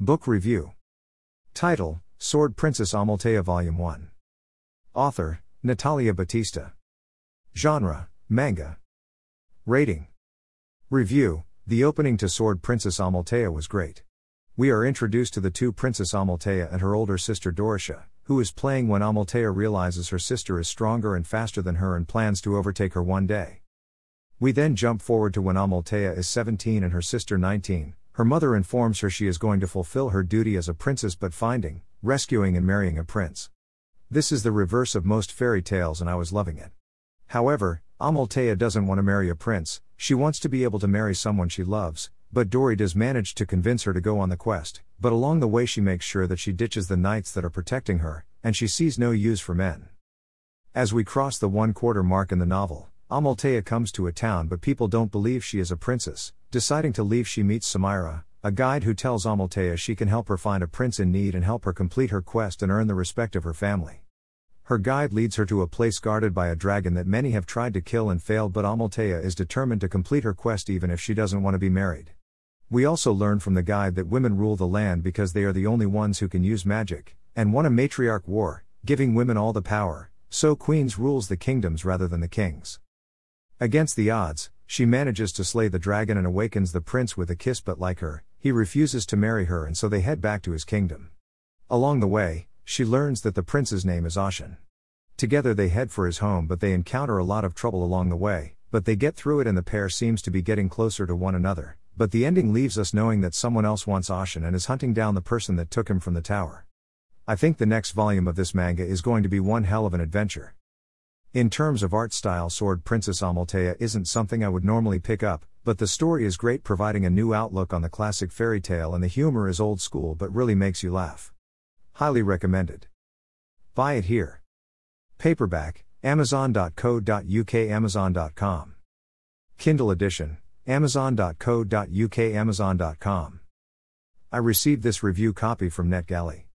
Book Review Title Sword Princess Amaltea Volume 1. Author Natalia Batista. Genre Manga. Rating Review The opening to Sword Princess Amaltea was great. We are introduced to the two Princess Amaltea and her older sister Dorisha, who is playing when Amaltea realizes her sister is stronger and faster than her and plans to overtake her one day. We then jump forward to when Amaltea is 17 and her sister 19. Her mother informs her she is going to fulfill her duty as a princess but finding, rescuing, and marrying a prince. This is the reverse of most fairy tales, and I was loving it. However, Amaltea doesn't want to marry a prince, she wants to be able to marry someone she loves, but Dory does manage to convince her to go on the quest, but along the way she makes sure that she ditches the knights that are protecting her, and she sees no use for men. As we cross the one quarter mark in the novel, Amaltea comes to a town but people don't believe she is a princess, deciding to leave she meets Samira, a guide who tells Amaltea she can help her find a prince in need and help her complete her quest and earn the respect of her family. Her guide leads her to a place guarded by a dragon that many have tried to kill and failed, but Amaltea is determined to complete her quest even if she doesn't want to be married. We also learn from the guide that women rule the land because they are the only ones who can use magic, and won a matriarch war, giving women all the power, so queens rules the kingdoms rather than the kings. Against the odds, she manages to slay the dragon and awakens the prince with a kiss, but like her, he refuses to marry her and so they head back to his kingdom. Along the way, she learns that the prince's name is Ashen. Together they head for his home, but they encounter a lot of trouble along the way, but they get through it and the pair seems to be getting closer to one another. But the ending leaves us knowing that someone else wants Ashen and is hunting down the person that took him from the tower. I think the next volume of this manga is going to be one hell of an adventure. In terms of art style, Sword Princess Amaltea isn't something I would normally pick up, but the story is great, providing a new outlook on the classic fairy tale, and the humor is old school but really makes you laugh. Highly recommended. Buy it here. Paperback, Amazon.co.uk, Amazon.com. Kindle edition, Amazon.co.uk Amazon.com. I received this review copy from NetGalley.